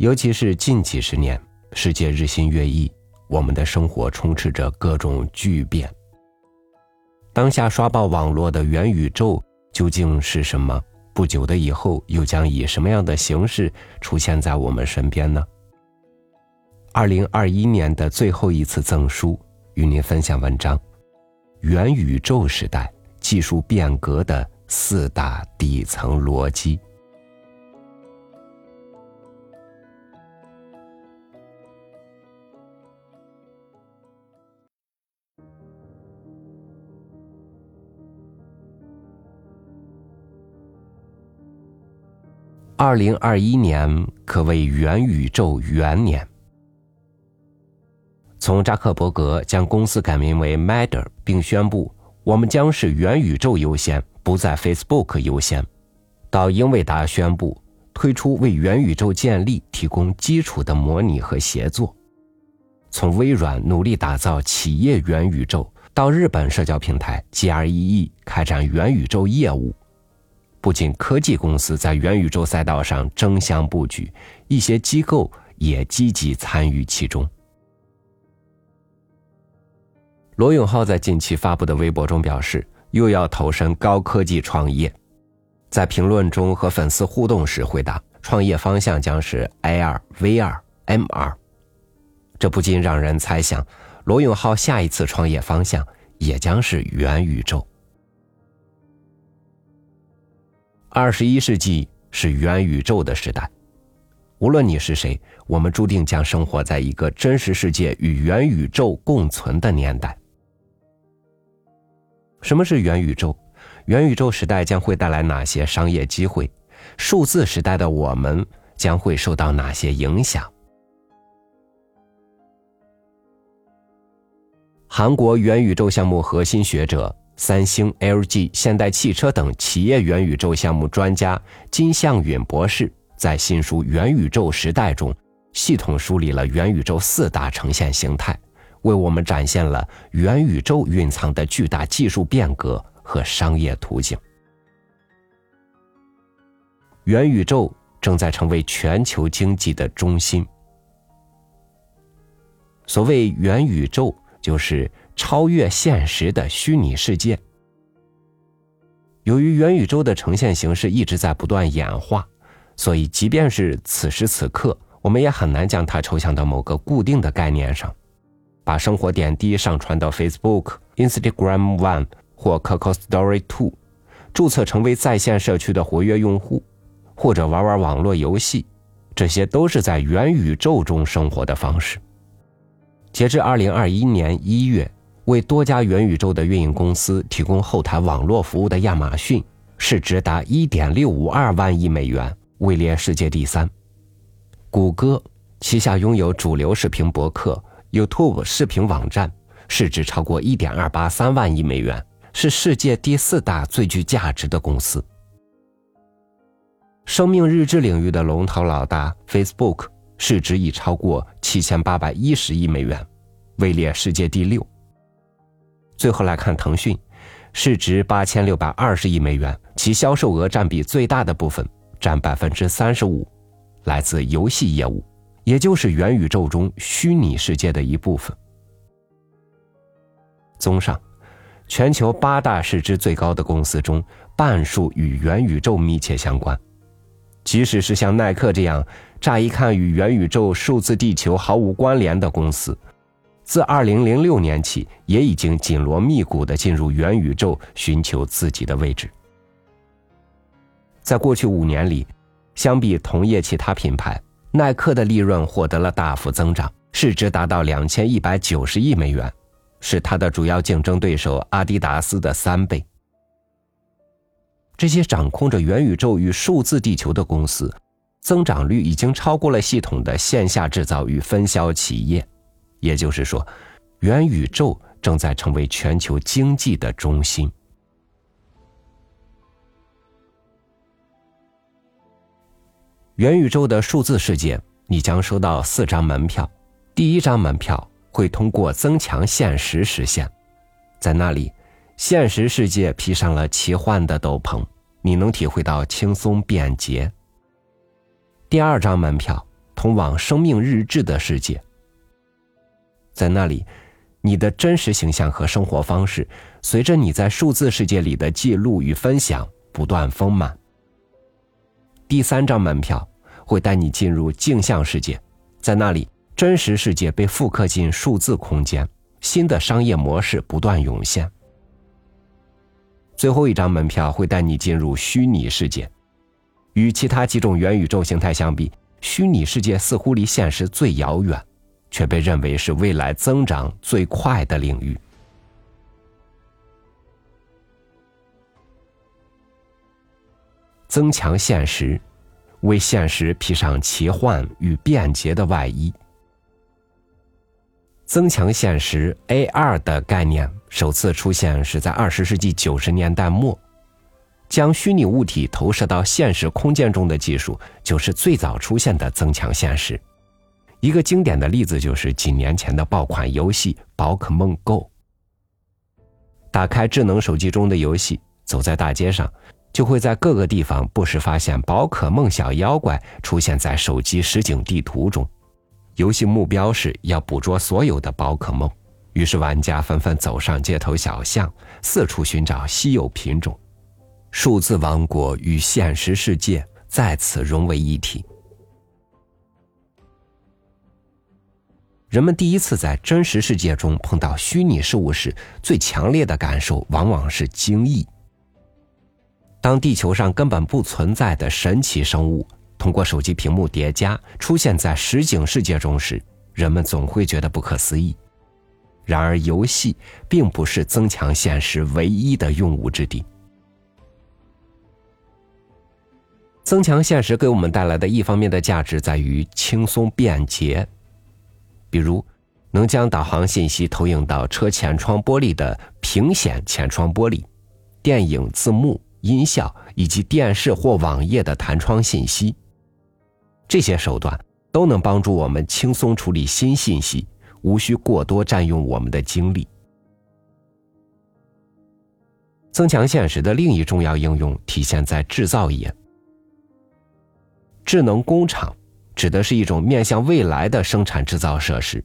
尤其是近几十年，世界日新月异，我们的生活充斥着各种巨变。当下刷爆网络的元宇宙究竟是什么？不久的以后，又将以什么样的形式出现在我们身边呢？二零二一年的最后一次赠书，与您分享文章：元宇宙时代技术变革的四大底层逻辑。二零二一年可谓元宇宙元年。从扎克伯格将公司改名为 Meta，并宣布我们将是元宇宙优先，不在 Facebook 优先，到英伟达宣布推出为元宇宙建立提供基础的模拟和协作，从微软努力打造企业元宇宙，到日本社交平台 GREE 开展元宇宙业务。不仅科技公司在元宇宙赛道上争相布局，一些机构也积极参与其中。罗永浩在近期发布的微博中表示，又要投身高科技创业。在评论中和粉丝互动时回答，创业方向将是 AR、VR、MR。这不禁让人猜想，罗永浩下一次创业方向也将是元宇宙。二十一世纪是元宇宙的时代，无论你是谁，我们注定将生活在一个真实世界与元宇宙共存的年代。什么是元宇宙？元宇宙时代将会带来哪些商业机会？数字时代的我们将会受到哪些影响？韩国元宇宙项目核心学者。三星、LG、现代汽车等企业元宇宙项目专家金向允博士在新书《元宇宙时代》中，系统梳理了元宇宙四大呈现形态，为我们展现了元宇宙蕴藏的巨大技术变革和商业途径。元宇宙正在成为全球经济的中心。所谓元宇宙，就是。超越现实的虚拟世界。由于元宇宙的呈现形式一直在不断演化，所以即便是此时此刻，我们也很难将它抽象到某个固定的概念上。把生活点滴上传到 Facebook、Instagram One 或 Coco Story Two，注册成为在线社区的活跃用户，或者玩玩网络游戏，这些都是在元宇宙中生活的方式。截至二零二一年一月。为多家元宇宙的运营公司提供后台网络服务的亚马逊，市值达一点六五二万亿美元，位列世界第三。谷歌旗下拥有主流视频博客、YouTube 视频网站，市值超过一点二八三万亿美元，是世界第四大最具价值的公司。生命日志领域的龙头老大 Facebook，市值已超过七千八百一十亿美元，位列世界第六。最后来看腾讯，市值八千六百二十亿美元，其销售额占比最大的部分占百分之三十五，来自游戏业务，也就是元宇宙中虚拟世界的一部分。综上，全球八大市值最高的公司中，半数与元宇宙密切相关。即使是像耐克这样乍一看与元宇宙、数字地球毫无关联的公司。自二零零六年起，也已经紧锣密鼓的进入元宇宙，寻求自己的位置。在过去五年里，相比同业其他品牌，耐克的利润获得了大幅增长，市值达到两千一百九十亿美元，是它的主要竞争对手阿迪达斯的三倍。这些掌控着元宇宙与数字地球的公司，增长率已经超过了系统的线下制造与分销企业。也就是说，元宇宙正在成为全球经济的中心。元宇宙的数字世界，你将收到四张门票。第一张门票会通过增强现实实现，在那里，现实世界披上了奇幻的斗篷，你能体会到轻松便捷。第二张门票。通往生命日志的世界。在那里，你的真实形象和生活方式，随着你在数字世界里的记录与分享，不断丰满。第三张门票会带你进入镜像世界，在那里，真实世界被复刻进数字空间，新的商业模式不断涌现。最后一张门票会带你进入虚拟世界，与其他几种元宇宙形态相比，虚拟世界似乎离现实最遥远。却被认为是未来增长最快的领域。增强现实，为现实披上奇幻与便捷的外衣。增强现实 （AR） 的概念首次出现是在二十世纪九十年代末，将虚拟物体投射到现实空间中的技术，就是最早出现的增强现实。一个经典的例子就是几年前的爆款游戏《宝可梦 Go》。打开智能手机中的游戏，走在大街上，就会在各个地方不时发现宝可梦小妖怪出现在手机实景地图中。游戏目标是要捕捉所有的宝可梦，于是玩家纷纷走上街头小巷，四处寻找稀有品种。数字王国与现实世界再次融为一体。人们第一次在真实世界中碰到虚拟事物时，最强烈的感受往往是惊异。当地球上根本不存在的神奇生物通过手机屏幕叠加出现在实景世界中时，人们总会觉得不可思议。然而，游戏并不是增强现实唯一的用武之地。增强现实给我们带来的一方面的价值在于轻松便捷。比如，能将导航信息投影到车前窗玻璃的屏显前窗玻璃、电影字幕、音效以及电视或网页的弹窗信息，这些手段都能帮助我们轻松处理新信息，无需过多占用我们的精力。增强现实的另一重要应用体现在制造业，智能工厂。指的是一种面向未来的生产制造设施，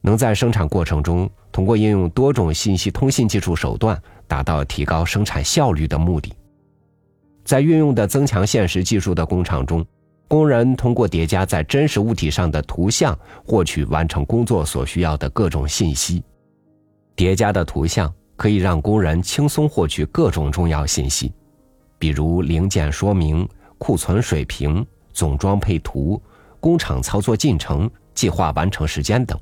能在生产过程中通过应用多种信息通信技术手段，达到提高生产效率的目的。在运用的增强现实技术的工厂中，工人通过叠加在真实物体上的图像，获取完成工作所需要的各种信息。叠加的图像可以让工人轻松获取各种重要信息，比如零件说明、库存水平、总装配图。工厂操作进程、计划完成时间等，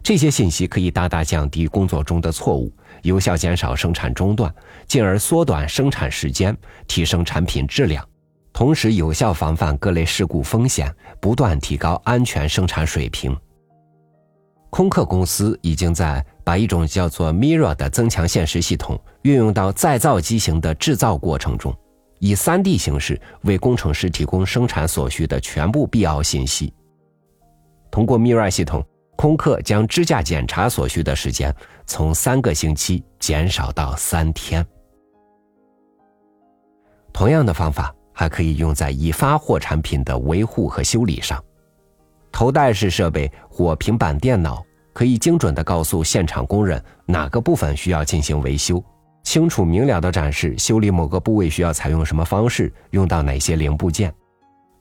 这些信息可以大大降低工作中的错误，有效减少生产中断，进而缩短生产时间，提升产品质量，同时有效防范各类事故风险，不断提高安全生产水平。空客公司已经在把一种叫做 Mirror 的增强现实系统运用到再造机型的制造过程中。以三 D 形式为工程师提供生产所需的全部必要信息。通过 Mirai 系统，空客将支架检查所需的时间从三个星期减少到三天。同样的方法还可以用在已发货产品的维护和修理上。头戴式设备或平板电脑可以精准的告诉现场工人哪个部分需要进行维修。清楚明了的展示修理某个部位需要采用什么方式，用到哪些零部件。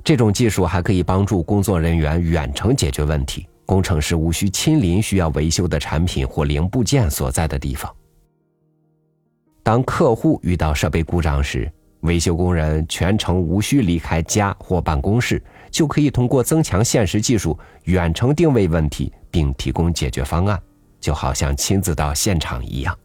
这种技术还可以帮助工作人员远程解决问题，工程师无需亲临需要维修的产品或零部件所在的地方。当客户遇到设备故障时，维修工人全程无需离开家或办公室，就可以通过增强现实技术远程定位问题并提供解决方案，就好像亲自到现场一样。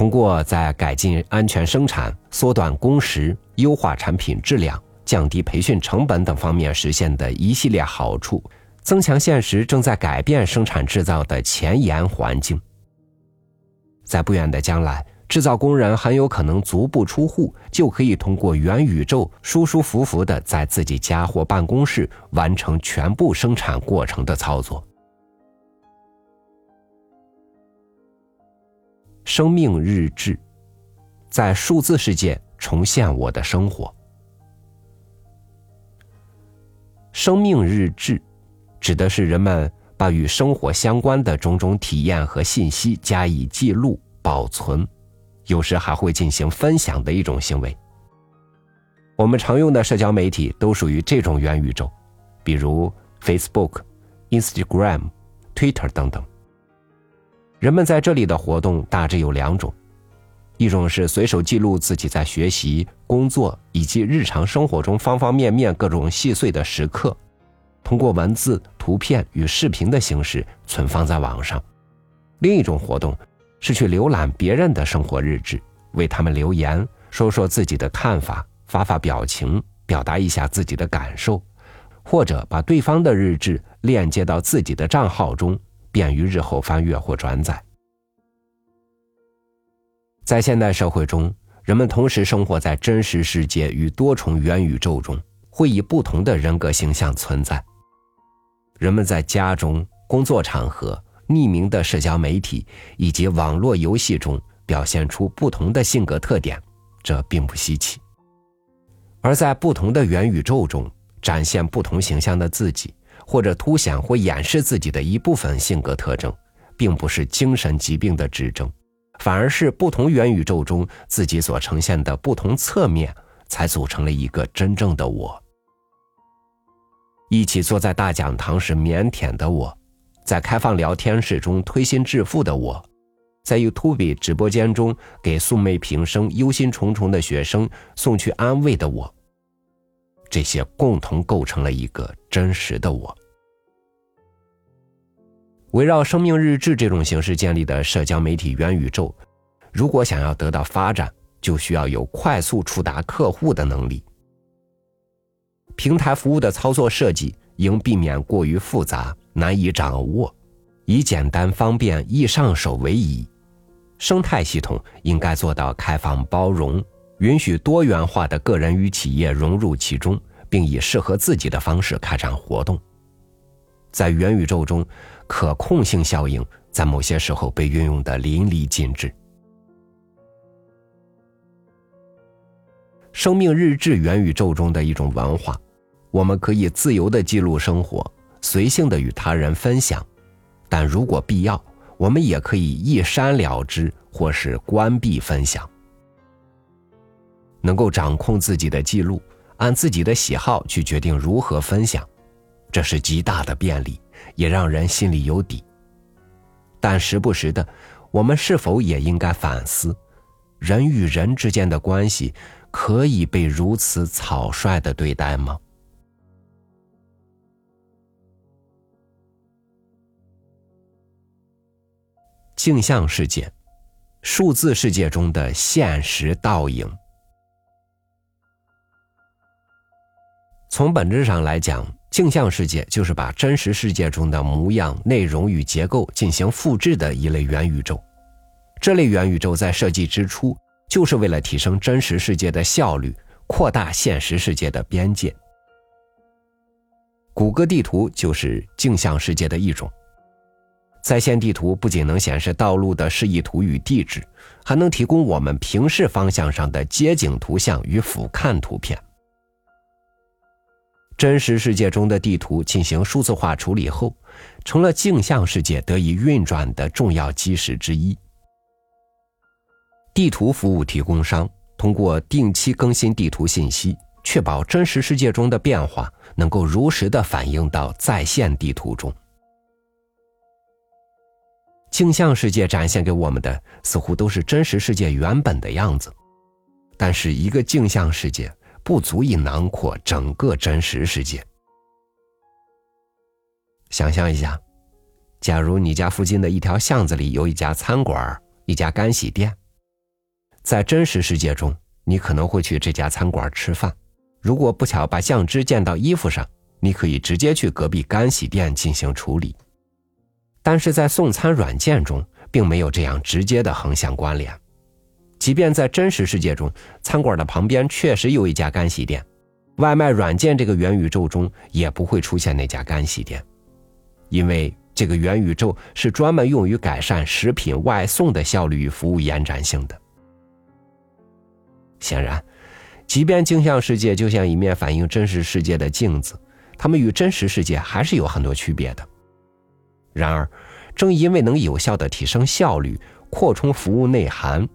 通过在改进安全生产、缩短工时、优化产品质量、降低培训成本等方面实现的一系列好处，增强现实正在改变生产制造的前沿环境。在不远的将来，制造工人很有可能足不出户，就可以通过元宇宙舒舒服服的在自己家或办公室完成全部生产过程的操作。生命日志，在数字世界重现我的生活。生命日志，指的是人们把与生活相关的种种体验和信息加以记录、保存，有时还会进行分享的一种行为。我们常用的社交媒体都属于这种元宇宙，比如 Facebook、Instagram、Twitter 等等。人们在这里的活动大致有两种。一种是随手记录自己在学习、工作以及日常生活中方方面面各种细碎的时刻，通过文字、图片与视频的形式存放在网上；另一种活动是去浏览别人的生活日志，为他们留言，说说自己的看法，发发表情，表达一下自己的感受，或者把对方的日志链接到自己的账号中，便于日后翻阅或转载。在现代社会中，人们同时生活在真实世界与多重元宇宙中，会以不同的人格形象存在。人们在家中、工作场合、匿名的社交媒体以及网络游戏中表现出不同的性格特点，这并不稀奇。而在不同的元宇宙中展现不同形象的自己，或者凸显或掩饰自己的一部分性格特征，并不是精神疾病的指征。反而是不同元宇宙中自己所呈现的不同侧面，才组成了一个真正的我。一起坐在大讲堂时腼腆的我，在开放聊天室中推心置腹的我，在 YouTube 直播间中给素昧平生、忧心忡忡的学生送去安慰的我，这些共同构成了一个真实的我。围绕生命日志这种形式建立的社交媒体元宇宙，如果想要得到发展，就需要有快速触达客户的能力。平台服务的操作设计应避免过于复杂难以掌握，以简单方便易上手为宜。生态系统应该做到开放包容，允许多元化的个人与企业融入其中，并以适合自己的方式开展活动。在元宇宙中。可控性效应在某些时候被运用的淋漓尽致。生命日志元宇宙中的一种文化，我们可以自由的记录生活，随性的与他人分享，但如果必要，我们也可以一删了之，或是关闭分享。能够掌控自己的记录，按自己的喜好去决定如何分享，这是极大的便利。也让人心里有底，但时不时的，我们是否也应该反思，人与人之间的关系可以被如此草率的对待吗？镜像世界，数字世界中的现实倒影。从本质上来讲。镜像世界就是把真实世界中的模样、内容与结构进行复制的一类元宇宙。这类元宇宙在设计之初，就是为了提升真实世界的效率，扩大现实世界的边界。谷歌地图就是镜像世界的一种。在线地图不仅能显示道路的示意图与地址，还能提供我们平视方向上的街景图像与俯瞰图片。真实世界中的地图进行数字化处理后，成了镜像世界得以运转的重要基石之一。地图服务提供商通过定期更新地图信息，确保真实世界中的变化能够如实的反映到在线地图中。镜像世界展现给我们的似乎都是真实世界原本的样子，但是一个镜像世界。不足以囊括整个真实世界。想象一下，假如你家附近的一条巷子里有一家餐馆、一家干洗店，在真实世界中，你可能会去这家餐馆吃饭。如果不巧把酱汁溅到衣服上，你可以直接去隔壁干洗店进行处理。但是在送餐软件中，并没有这样直接的横向关联。即便在真实世界中，餐馆的旁边确实有一家干洗店，外卖软件这个元宇宙中也不会出现那家干洗店，因为这个元宇宙是专门用于改善食品外送的效率与服务延展性的。显然，即便镜像世界就像一面反映真实世界的镜子，它们与真实世界还是有很多区别的。然而，正因为能有效的提升效率、扩充服务内涵，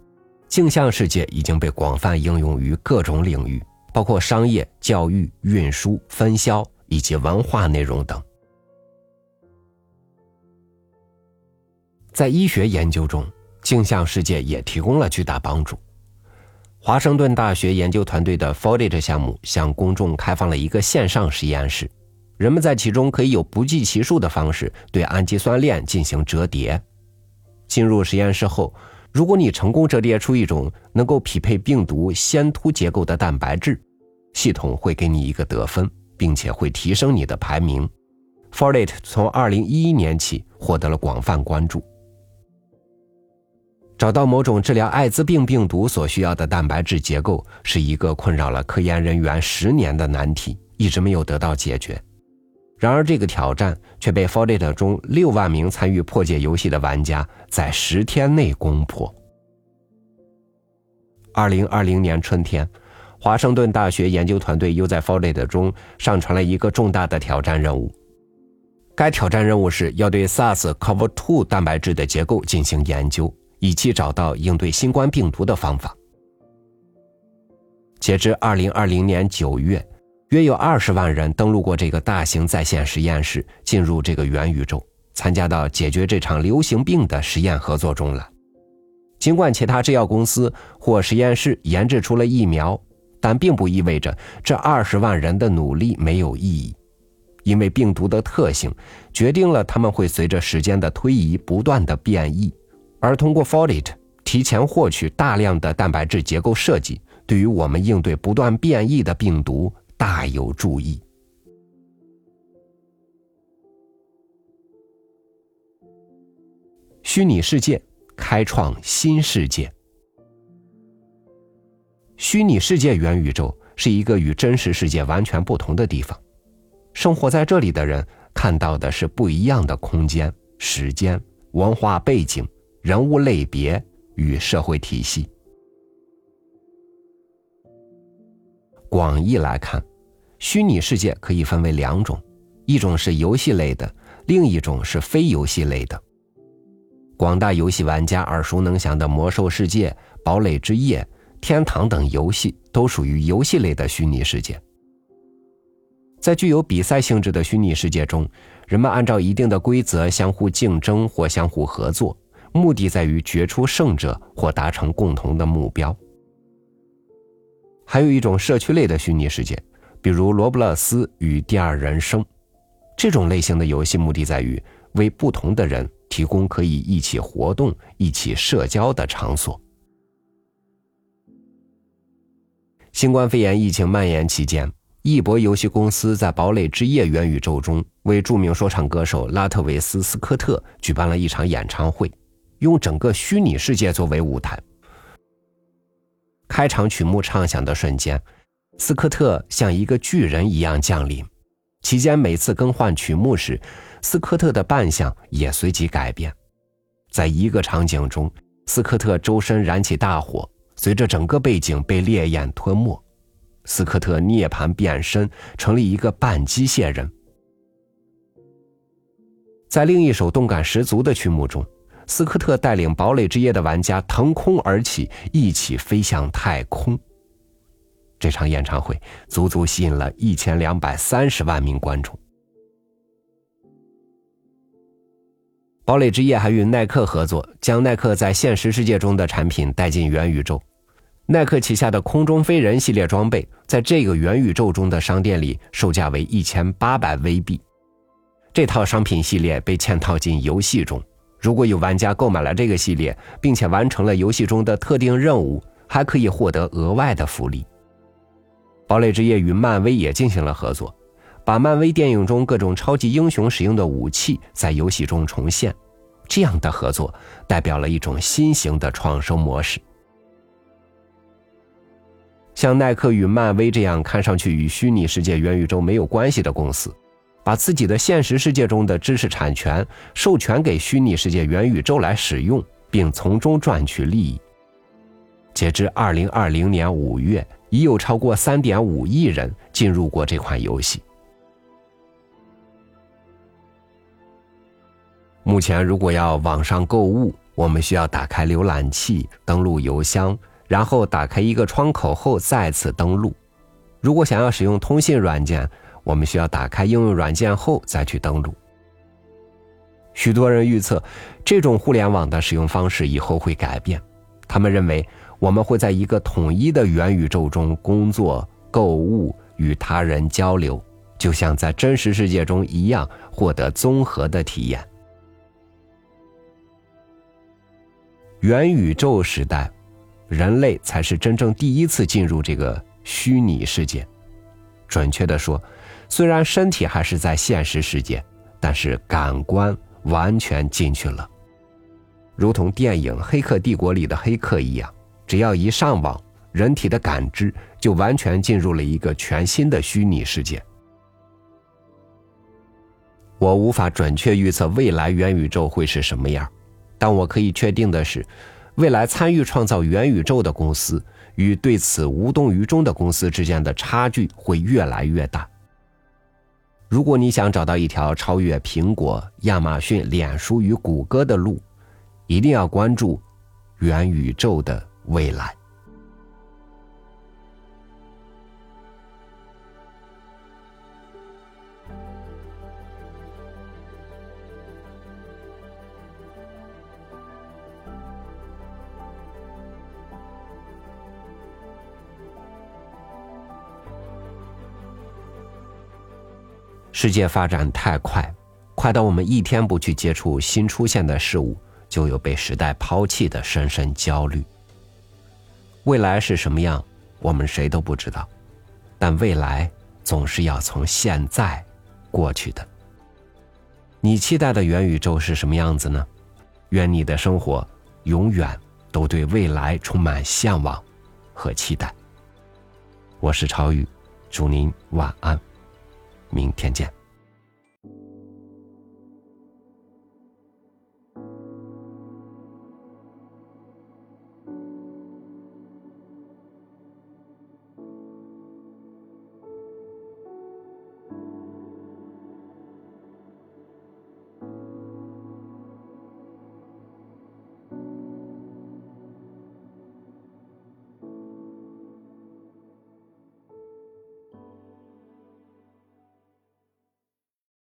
镜像世界已经被广泛应用于各种领域，包括商业、教育、运输、分销以及文化内容等。在医学研究中，镜像世界也提供了巨大帮助。华盛顿大学研究团队的 Foldit 项目向公众开放了一个线上实验室，人们在其中可以有不计其数的方式对氨基酸链进行折叠。进入实验室后，如果你成功折叠出一种能够匹配病毒先突结构的蛋白质，系统会给你一个得分，并且会提升你的排名。Foldit 从2011年起获得了广泛关注。找到某种治疗艾滋病病毒所需要的蛋白质结构，是一个困扰了科研人员十年的难题，一直没有得到解决。然而，这个挑战却被 Foldit 中六万名参与破解游戏的玩家在十天内攻破。二零二零年春天，华盛顿大学研究团队又在 Foldit 中上传了一个重大的挑战任务。该挑战任务是要对 SARS-CoV-2 蛋白质的结构进行研究。以期找到应对新冠病毒的方法。截至二零二零年九月，约有二十万人登录过这个大型在线实验室，进入这个元宇宙，参加到解决这场流行病的实验合作中了。尽管其他制药公司或实验室研制出了疫苗，但并不意味着这二十万人的努力没有意义，因为病毒的特性决定了他们会随着时间的推移不断的变异。而通过 Foldit 提前获取大量的蛋白质结构设计，对于我们应对不断变异的病毒大有助益。虚拟世界开创新世界。虚拟世界元宇宙是一个与真实世界完全不同的地方，生活在这里的人看到的是不一样的空间、时间、文化背景。人物类别与社会体系。广义来看，虚拟世界可以分为两种：一种是游戏类的，另一种是非游戏类的。广大游戏玩家耳熟能详的《魔兽世界》《堡垒之夜》《天堂》等游戏，都属于游戏类的虚拟世界。在具有比赛性质的虚拟世界中，人们按照一定的规则相互竞争或相互合作。目的在于决出胜者或达成共同的目标。还有一种社区类的虚拟世界，比如罗布勒斯与第二人生，这种类型的游戏目的在于为不同的人提供可以一起活动、一起社交的场所。新冠肺炎疫情蔓延期间，艺博游戏公司在《堡垒之夜》元宇宙中为著名说唱歌手拉特维斯·斯科特举办了一场演唱会。用整个虚拟世界作为舞台。开场曲目唱响的瞬间，斯科特像一个巨人一样降临。期间每次更换曲目时，斯科特的扮相也随即改变。在一个场景中，斯科特周身燃起大火，随着整个背景被烈焰吞没，斯科特涅槃变身，成了一个半机械人。在另一首动感十足的曲目中。斯科特带领堡垒之夜的玩家腾空而起，一起飞向太空。这场演唱会足足吸引了一千两百三十万名观众。堡垒之夜还与耐克合作，将耐克在现实世界中的产品带进元宇宙。耐克旗下的空中飞人系列装备，在这个元宇宙中的商店里售价为一千八百 V 币。这套商品系列被嵌套进游戏中。如果有玩家购买了这个系列，并且完成了游戏中的特定任务，还可以获得额外的福利。堡垒之夜与漫威也进行了合作，把漫威电影中各种超级英雄使用的武器在游戏中重现。这样的合作代表了一种新型的创收模式。像耐克与漫威这样看上去与虚拟世界元宇宙没有关系的公司。把自己的现实世界中的知识产权授权给虚拟世界元宇宙来使用，并从中赚取利益。截至二零二零年五月，已有超过三点五亿人进入过这款游戏。目前，如果要网上购物，我们需要打开浏览器，登录邮箱，然后打开一个窗口后再次登录。如果想要使用通信软件，我们需要打开应用软件后再去登录。许多人预测，这种互联网的使用方式以后会改变。他们认为，我们会在一个统一的元宇宙中工作、购物、与他人交流，就像在真实世界中一样，获得综合的体验。元宇宙时代，人类才是真正第一次进入这个虚拟世界。准确的说，虽然身体还是在现实世界，但是感官完全进去了，如同电影《黑客帝国》里的黑客一样，只要一上网，人体的感知就完全进入了一个全新的虚拟世界。我无法准确预测未来元宇宙会是什么样。但我可以确定的是，未来参与创造元宇宙的公司与对此无动于衷的公司之间的差距会越来越大。如果你想找到一条超越苹果、亚马逊、脸书与谷歌的路，一定要关注元宇宙的未来。世界发展太快，快到我们一天不去接触新出现的事物，就有被时代抛弃的深深焦虑。未来是什么样，我们谁都不知道，但未来总是要从现在过去的。你期待的元宇宙是什么样子呢？愿你的生活永远都对未来充满向往和期待。我是超宇，祝您晚安。明天见。